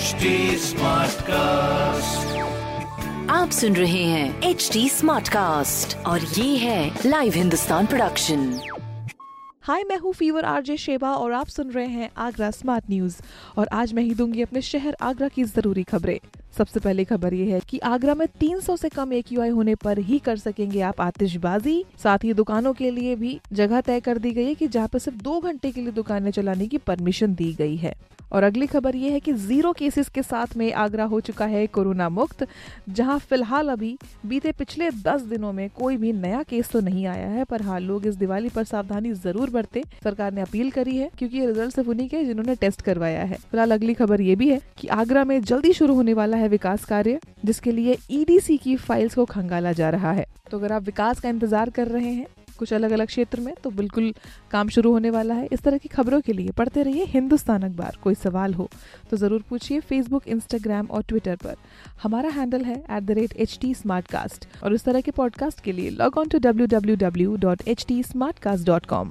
HD cast आप सुन रहे हैं एच डी स्मार्ट कास्ट और ये है लाइव हिंदुस्तान प्रोडक्शन हाय मैं हूँ फीवर आरजे शेबा और आप सुन रहे हैं आगरा स्मार्ट न्यूज़ और आज मैं ही दूँगी अपने शहर आगरा की ज़रूरी खबरें। सबसे पहली खबर ये है कि आगरा में 300 से कम एक होने पर ही कर सकेंगे आप आतिशबाजी। साथ ही दुकानों के लिए भी जगह तय कर दी गई है कि जहाँ पर सिर्फ़ दो घंटे के लिए दुकानें चलाने की परमिशन दी गई है। और अगली खबर ये है कि ज़ीरो केसेस के साथ में आगरा हो चुका है कोरोना मुक्त, जहाँ फ़िलहाल अभी बीते पिछले दस दिनों में कोई भी नया केस तो नहीं आया है, पर हाँ लोग इस दिवाली पर सावधानी ज़रूर बरते, सरकार ने अपील करी है, क्योंकि ये रिज़ल्ट सिर्फ़ उन्हीं के जिन्होंने टेस्ट करवाया है। फ़िलहाल अगली खबर ये भी है कि आगरा में जल्दी शुरू होने वाला है विकास कार्य, जिसके लिए ईडीसी की फाइल्स को खंगाला जा रहा है। तो अगर आप विकास का इंतज़ार कर रहे हैं कुछ अलग अलग क्षेत्र में तो बिल्कुल काम शुरू होने वाला है। इस तरह की खबरों के लिए पढ़ते रहिए हिंदुस्तान अखबार। कोई सवाल हो तो ज़रूर पूछिए फेसबुक इंस्टाग्राम और ट्विटर पर। हमारा हैंडल है at the rate H T और इस तरह के पॉडकास्ट के लिए log on to W W W dot H T smart cast dot com